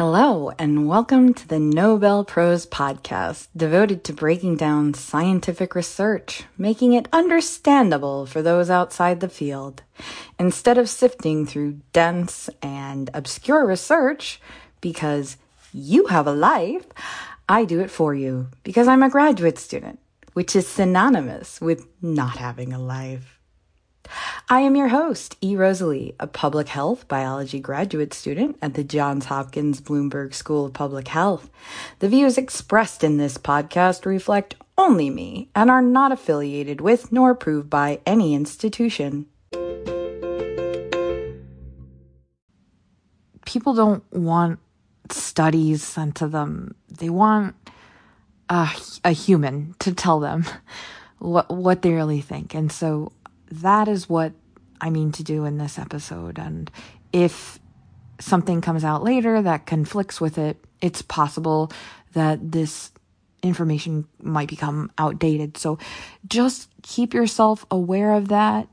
Hello, and welcome to the Nobel Prose podcast, devoted to breaking down scientific research, making it understandable for those outside the field. Instead of sifting through dense and obscure research, because you have a life, I do it for you because I'm a graduate student, which is synonymous with not having a life. I am your host, E. Rosalie, a public health biology graduate student at the Johns Hopkins Bloomberg School of Public Health. The views expressed in this podcast reflect only me and are not affiliated with nor approved by any institution. People don't want studies sent to them. They want a, a human to tell them what what they really think. And so that is what I mean to do in this episode. And if something comes out later that conflicts with it, it's possible that this information might become outdated. So just keep yourself aware of that.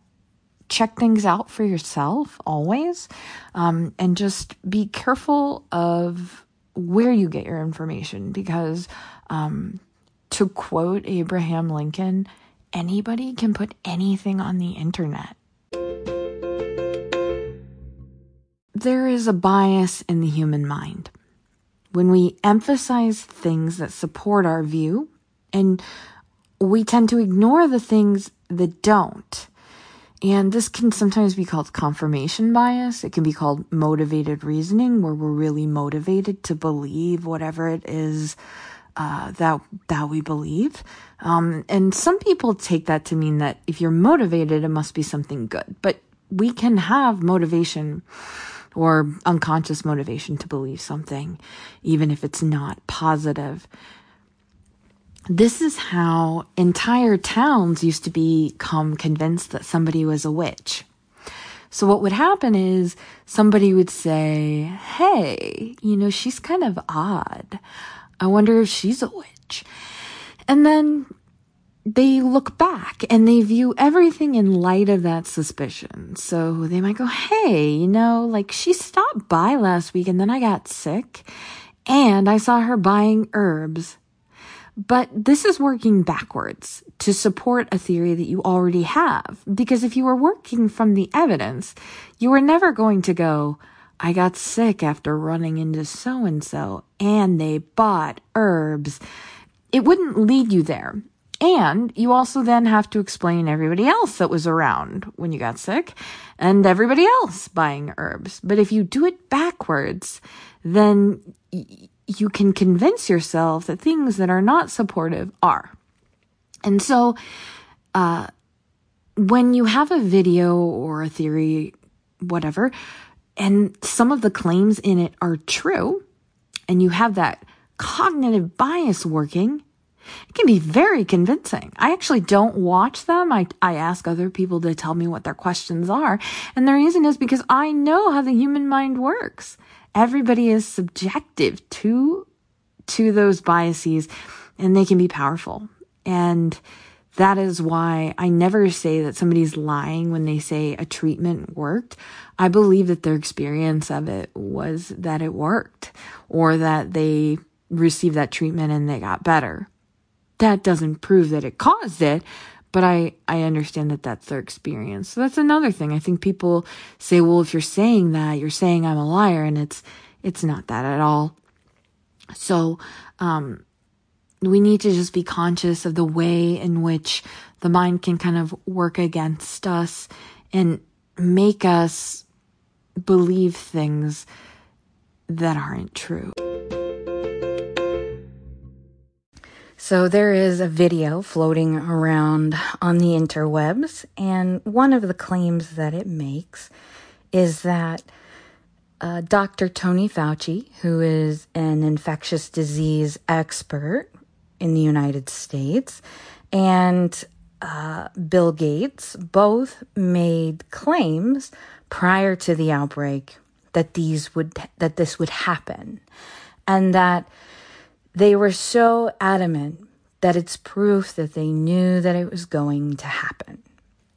Check things out for yourself always. Um, and just be careful of where you get your information because, um, to quote Abraham Lincoln, anybody can put anything on the internet. There is a bias in the human mind. When we emphasize things that support our view, and we tend to ignore the things that don't. And this can sometimes be called confirmation bias. It can be called motivated reasoning, where we're really motivated to believe whatever it is uh, that that we believe. Um, and some people take that to mean that if you're motivated, it must be something good. But we can have motivation or unconscious motivation to believe something, even if it's not positive. This is how entire towns used to become convinced that somebody was a witch. So what would happen is somebody would say, Hey, you know, she's kind of odd. I wonder if she's a witch. And then they look back and they view everything in light of that suspicion. So they might go, Hey, you know, like she stopped by last week and then I got sick and I saw her buying herbs. But this is working backwards to support a theory that you already have. Because if you were working from the evidence, you were never going to go, I got sick after running into so and so and they bought herbs. It wouldn't lead you there. And you also then have to explain everybody else that was around when you got sick and everybody else buying herbs. But if you do it backwards, then y- you can convince yourself that things that are not supportive are. And so, uh, when you have a video or a theory, whatever, and some of the claims in it are true, and you have that cognitive bias working, it can be very convincing. I actually don't watch them. I, I ask other people to tell me what their questions are. And the reason is because I know how the human mind works. Everybody is subjective to, to those biases and they can be powerful. And that is why I never say that somebody's lying when they say a treatment worked. I believe that their experience of it was that it worked or that they received that treatment and they got better. That doesn't prove that it caused it, but I, I understand that that's their experience. So that's another thing. I think people say, well, if you're saying that, you're saying I'm a liar and it's, it's not that at all. So, um, we need to just be conscious of the way in which the mind can kind of work against us and make us believe things that aren't true. So, there is a video floating around on the interwebs, and one of the claims that it makes is that uh, Dr. Tony Fauci, who is an infectious disease expert, in the United States, and uh, Bill Gates both made claims prior to the outbreak that these would that this would happen, and that they were so adamant that it's proof that they knew that it was going to happen.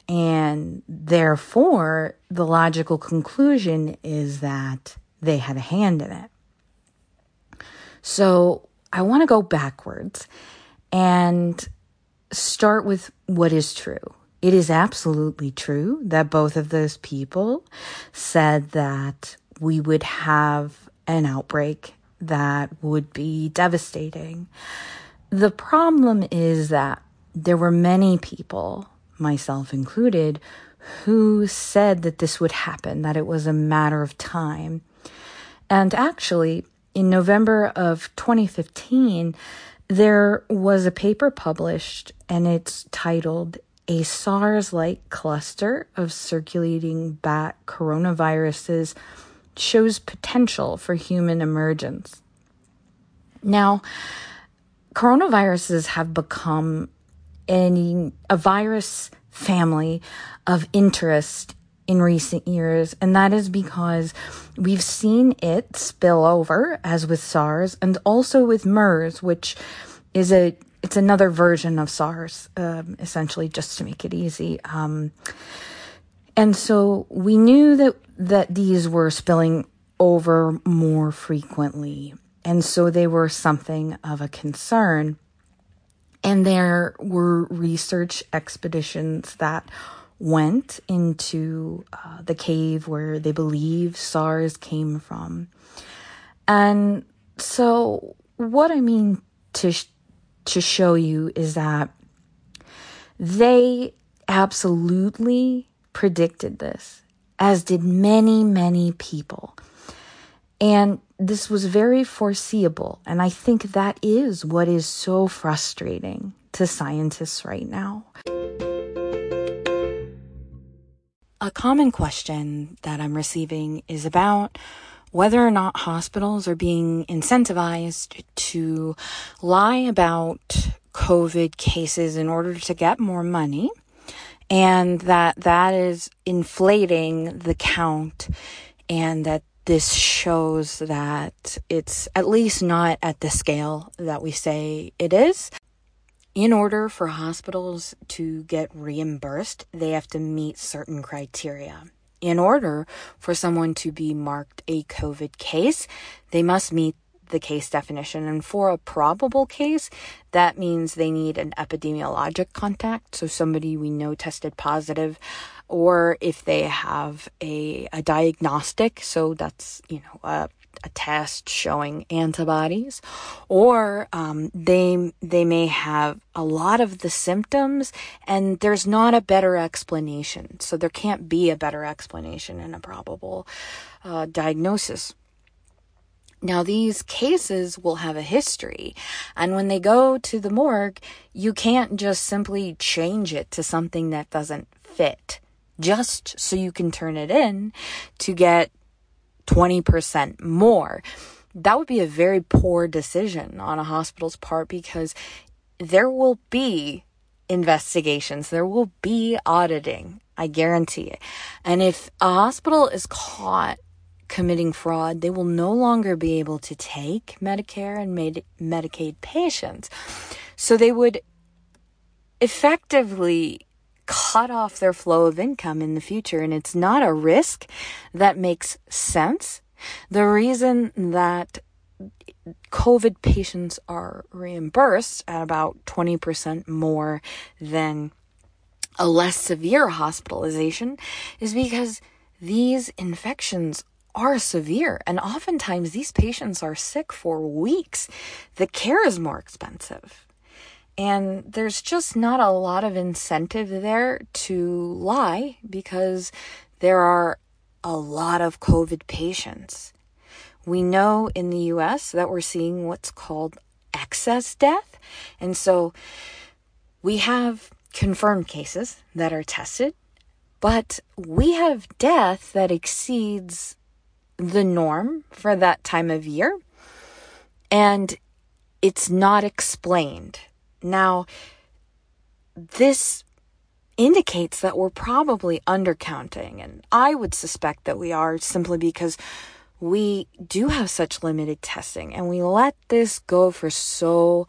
And therefore, the logical conclusion is that they had a hand in it. So I want to go backwards and start with what is true. It is absolutely true that both of those people said that we would have an outbreak that would be devastating. The problem is that there were many people, myself included, who said that this would happen, that it was a matter of time. And actually, in November of 2015, there was a paper published and it's titled A SARS like cluster of circulating bat coronaviruses shows potential for human emergence. Now, coronaviruses have become a virus family of interest in recent years, and that is because we've seen it spill over, as with SARS, and also with MERS, which is a it's another version of SARS, um, essentially, just to make it easy. Um, and so we knew that that these were spilling over more frequently, and so they were something of a concern. And there were research expeditions that went into uh, the cave where they believe SARS came from. And so, what I mean to sh- to show you is that they absolutely predicted this, as did many, many people. And this was very foreseeable. And I think that is what is so frustrating to scientists right now. A common question that I'm receiving is about whether or not hospitals are being incentivized to lie about COVID cases in order to get more money and that that is inflating the count and that this shows that it's at least not at the scale that we say it is. In order for hospitals to get reimbursed, they have to meet certain criteria. In order for someone to be marked a COVID case, they must meet the case definition. And for a probable case, that means they need an epidemiologic contact. So somebody we know tested positive, or if they have a, a diagnostic. So that's, you know, a a test showing antibodies, or um, they they may have a lot of the symptoms, and there's not a better explanation. So there can't be a better explanation in a probable uh, diagnosis. Now, these cases will have a history, and when they go to the morgue, you can't just simply change it to something that doesn't fit just so you can turn it in to get 20% more. That would be a very poor decision on a hospital's part because there will be investigations, there will be auditing. I guarantee it. And if a hospital is caught committing fraud, they will no longer be able to take Medicare and Med- Medicaid patients. So they would effectively cut off their flow of income in the future. And it's not a risk that makes sense. The reason that COVID patients are reimbursed at about 20% more than a less severe hospitalization is because these infections are severe and oftentimes these patients are sick for weeks. The care is more expensive. And there's just not a lot of incentive there to lie because there are a lot of COVID patients. We know in the US that we're seeing what's called excess death. And so we have confirmed cases that are tested, but we have death that exceeds the norm for that time of year. And it's not explained. Now, this indicates that we're probably undercounting, and I would suspect that we are simply because we do have such limited testing and we let this go for so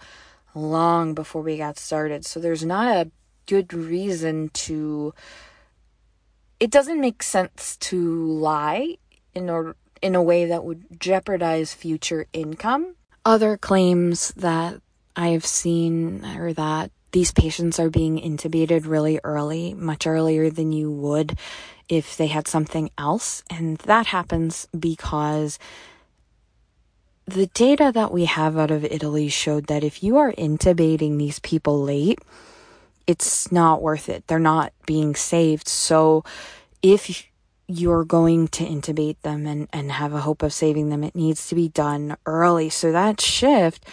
long before we got started. So there's not a good reason to it doesn't make sense to lie in order in a way that would jeopardize future income Other claims that I've seen are that these patients are being intubated really early, much earlier than you would if they had something else. And that happens because the data that we have out of Italy showed that if you are intubating these people late, it's not worth it. They're not being saved. So if you're going to intubate them and, and have a hope of saving them, it needs to be done early. So that shift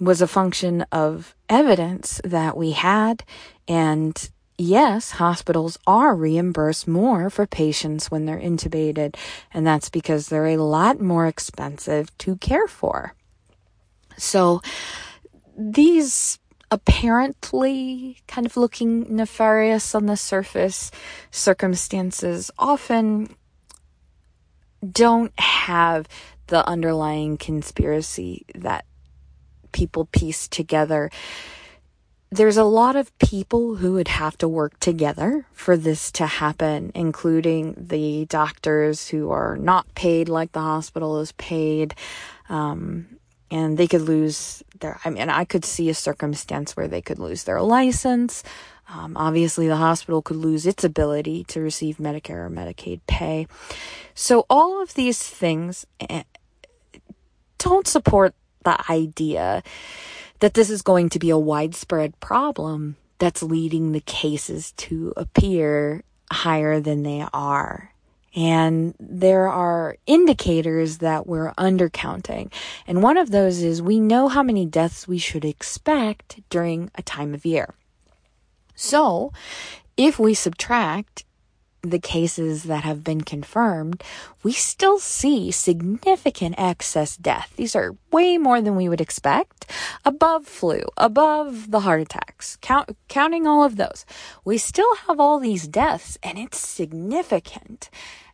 was a function of evidence that we had. And yes, hospitals are reimbursed more for patients when they're intubated. And that's because they're a lot more expensive to care for. So these apparently kind of looking nefarious on the surface circumstances often don't have the underlying conspiracy that people piece together. There's a lot of people who would have to work together for this to happen, including the doctors who are not paid like the hospital is paid. Um, and they could lose their, I mean, I could see a circumstance where they could lose their license. Um, obviously, the hospital could lose its ability to receive Medicare or Medicaid pay. So, all of these things eh, don't support the idea that this is going to be a widespread problem that's leading the cases to appear higher than they are. And there are indicators that we're undercounting. And one of those is we know how many deaths we should expect during a time of year. So if we subtract the cases that have been confirmed, we still see significant excess death. These are way more than we would expect, above flu, above the heart attacks, count, counting all of those. We still have all these deaths and it's significant.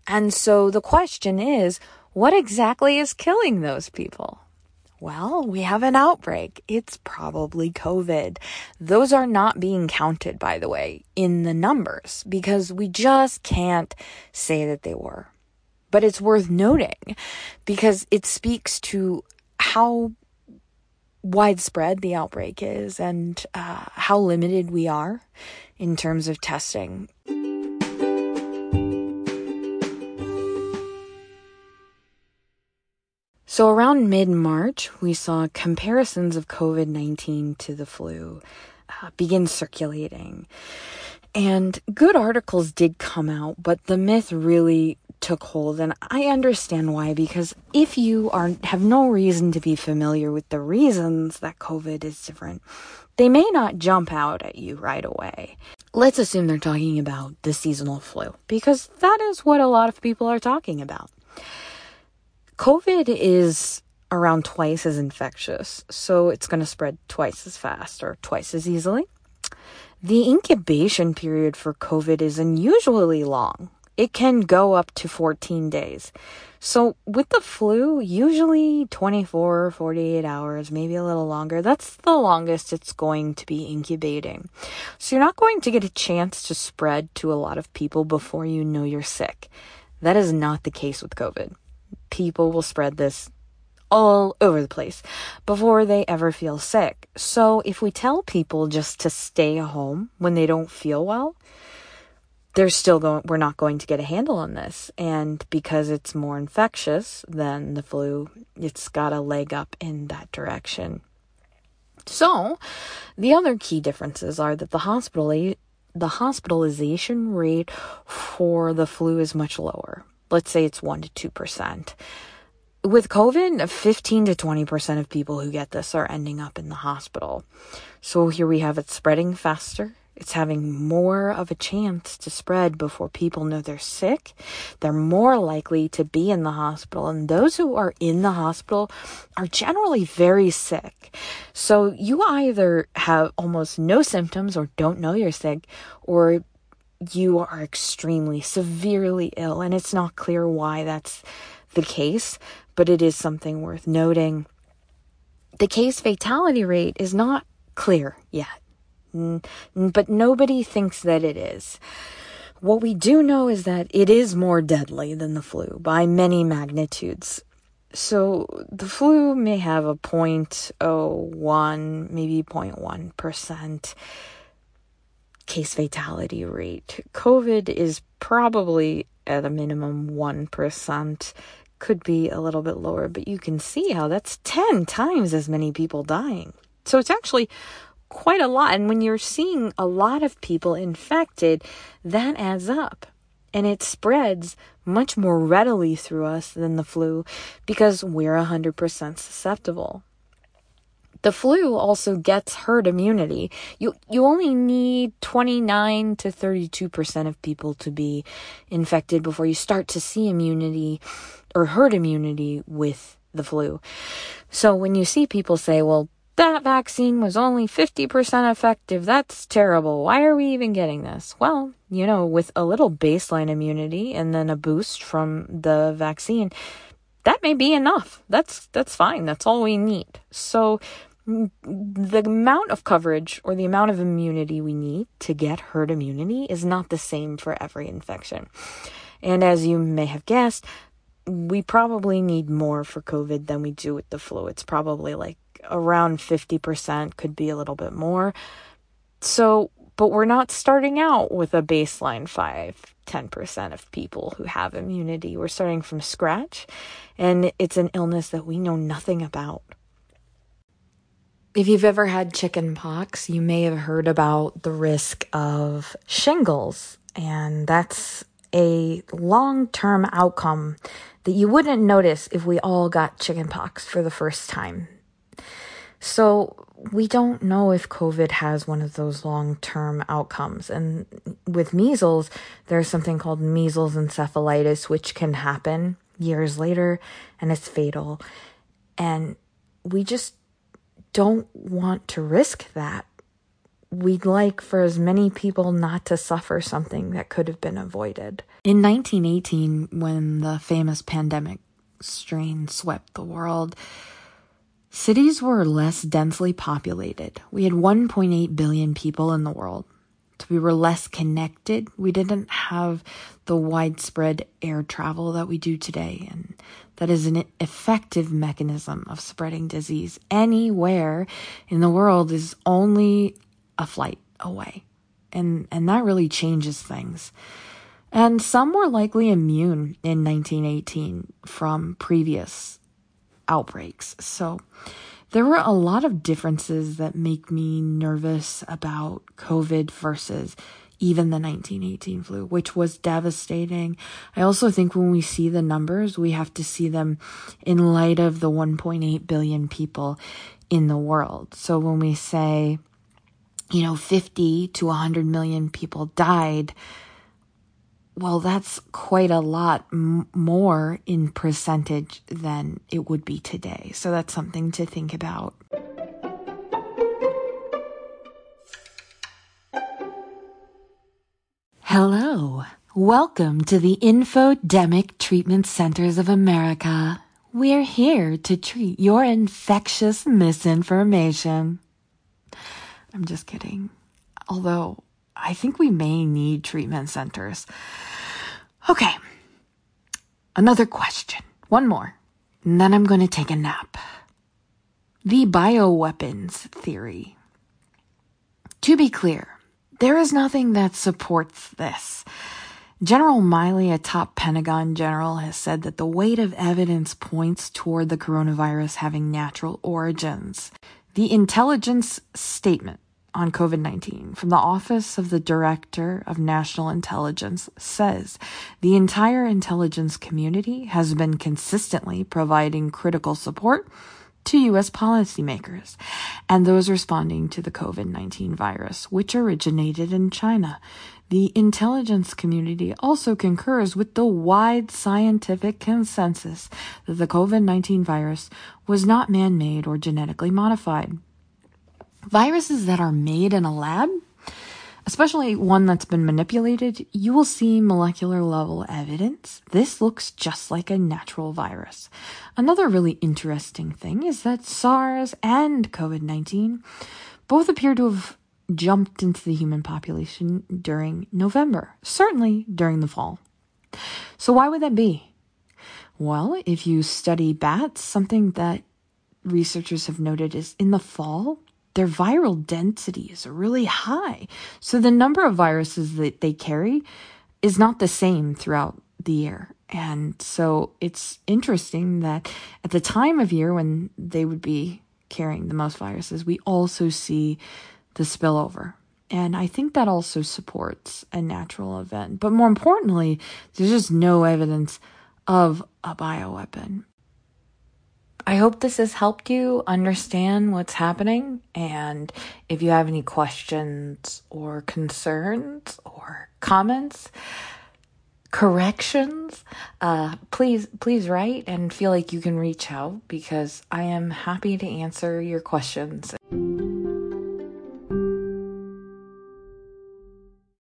And so the question is, what exactly is killing those people? Well, we have an outbreak. It's probably COVID. Those are not being counted, by the way, in the numbers because we just can't say that they were. But it's worth noting because it speaks to how widespread the outbreak is and uh, how limited we are in terms of testing. So, around mid March, we saw comparisons of COVID 19 to the flu uh, begin circulating. And good articles did come out, but the myth really took hold and I understand why because if you are have no reason to be familiar with the reasons that COVID is different, they may not jump out at you right away. Let's assume they're talking about the seasonal flu because that is what a lot of people are talking about. COVID is around twice as infectious, so it's going to spread twice as fast or twice as easily. The incubation period for COVID is unusually long. It can go up to 14 days. So with the flu, usually 24, 48 hours, maybe a little longer. That's the longest it's going to be incubating. So you're not going to get a chance to spread to a lot of people before you know you're sick. That is not the case with COVID people will spread this all over the place before they ever feel sick. So if we tell people just to stay home when they don't feel well, they're still going we're not going to get a handle on this. And because it's more infectious than the flu it's got a leg up in that direction. So the other key differences are that the hospital the hospitalization rate for the flu is much lower let's say it's 1 to 2%. With COVID, 15 to 20% of people who get this are ending up in the hospital. So here we have it spreading faster. It's having more of a chance to spread before people know they're sick. They're more likely to be in the hospital. And those who are in the hospital are generally very sick. So you either have almost no symptoms or don't know you're sick, or you are extremely severely ill, and it's not clear why that's the case, but it is something worth noting. The case fatality rate is not clear yet, but nobody thinks that it is. What we do know is that it is more deadly than the flu by many magnitudes. So the flu may have a 0.01, maybe 0.1% case fatality rate. COVID is probably at a minimum 1%, could be a little bit lower, but you can see how that's 10 times as many people dying. So it's actually quite a lot. And when you're seeing a lot of people infected, that adds up. And it spreads much more readily through us than the flu because we're 100% susceptible. The flu also gets herd immunity. You you only need 29 to 32% of people to be infected before you start to see immunity or herd immunity with the flu. So when you see people say, "Well, that vaccine was only 50% effective. That's terrible. Why are we even getting this? Well, you know, with a little baseline immunity and then a boost from the vaccine, that may be enough. That's that's fine. That's all we need. So the amount of coverage or the amount of immunity we need to get herd immunity is not the same for every infection. And as you may have guessed, we probably need more for COVID than we do with the flu. It's probably like around 50%, could be a little bit more. So, but we're not starting out with a baseline 5, 10% of people who have immunity. We're starting from scratch, and it's an illness that we know nothing about. If you've ever had chicken pox, you may have heard about the risk of shingles, and that's a long term outcome that you wouldn't notice if we all got chicken pox for the first time. So we don't know if COVID has one of those long term outcomes. And with measles, there's something called measles encephalitis, which can happen years later and it's fatal. And we just don't want to risk that. We'd like for as many people not to suffer something that could have been avoided. In 1918, when the famous pandemic strain swept the world, Cities were less densely populated. We had 1.8 billion people in the world. So we were less connected. We didn't have the widespread air travel that we do today. And that is an effective mechanism of spreading disease. Anywhere in the world is only a flight away. And, and that really changes things. And some were likely immune in 1918 from previous outbreaks. So there were a lot of differences that make me nervous about COVID versus even the 1918 flu, which was devastating. I also think when we see the numbers, we have to see them in light of the 1.8 billion people in the world. So when we say, you know, 50 to 100 million people died, well, that's quite a lot m- more in percentage than it would be today. So that's something to think about. Hello. Welcome to the Infodemic Treatment Centers of America. We're here to treat your infectious misinformation. I'm just kidding. Although I think we may need treatment centers. Okay. Another question. One more. And then I'm going to take a nap. The bioweapons theory. To be clear, there is nothing that supports this. General Milley, a top Pentagon general, has said that the weight of evidence points toward the coronavirus having natural origins. The intelligence statement on COVID 19 from the Office of the Director of National Intelligence says the entire intelligence community has been consistently providing critical support to U.S. policymakers and those responding to the COVID 19 virus, which originated in China. The intelligence community also concurs with the wide scientific consensus that the COVID 19 virus was not man made or genetically modified. Viruses that are made in a lab, especially one that's been manipulated, you will see molecular level evidence. This looks just like a natural virus. Another really interesting thing is that SARS and COVID 19 both appear to have jumped into the human population during November, certainly during the fall. So, why would that be? Well, if you study bats, something that researchers have noted is in the fall, their viral density is really high. So the number of viruses that they carry is not the same throughout the year. And so it's interesting that at the time of year when they would be carrying the most viruses, we also see the spillover. And I think that also supports a natural event. But more importantly, there's just no evidence of a bioweapon. I hope this has helped you understand what's happening. And if you have any questions or concerns or comments, corrections, uh, please, please write and feel like you can reach out because I am happy to answer your questions.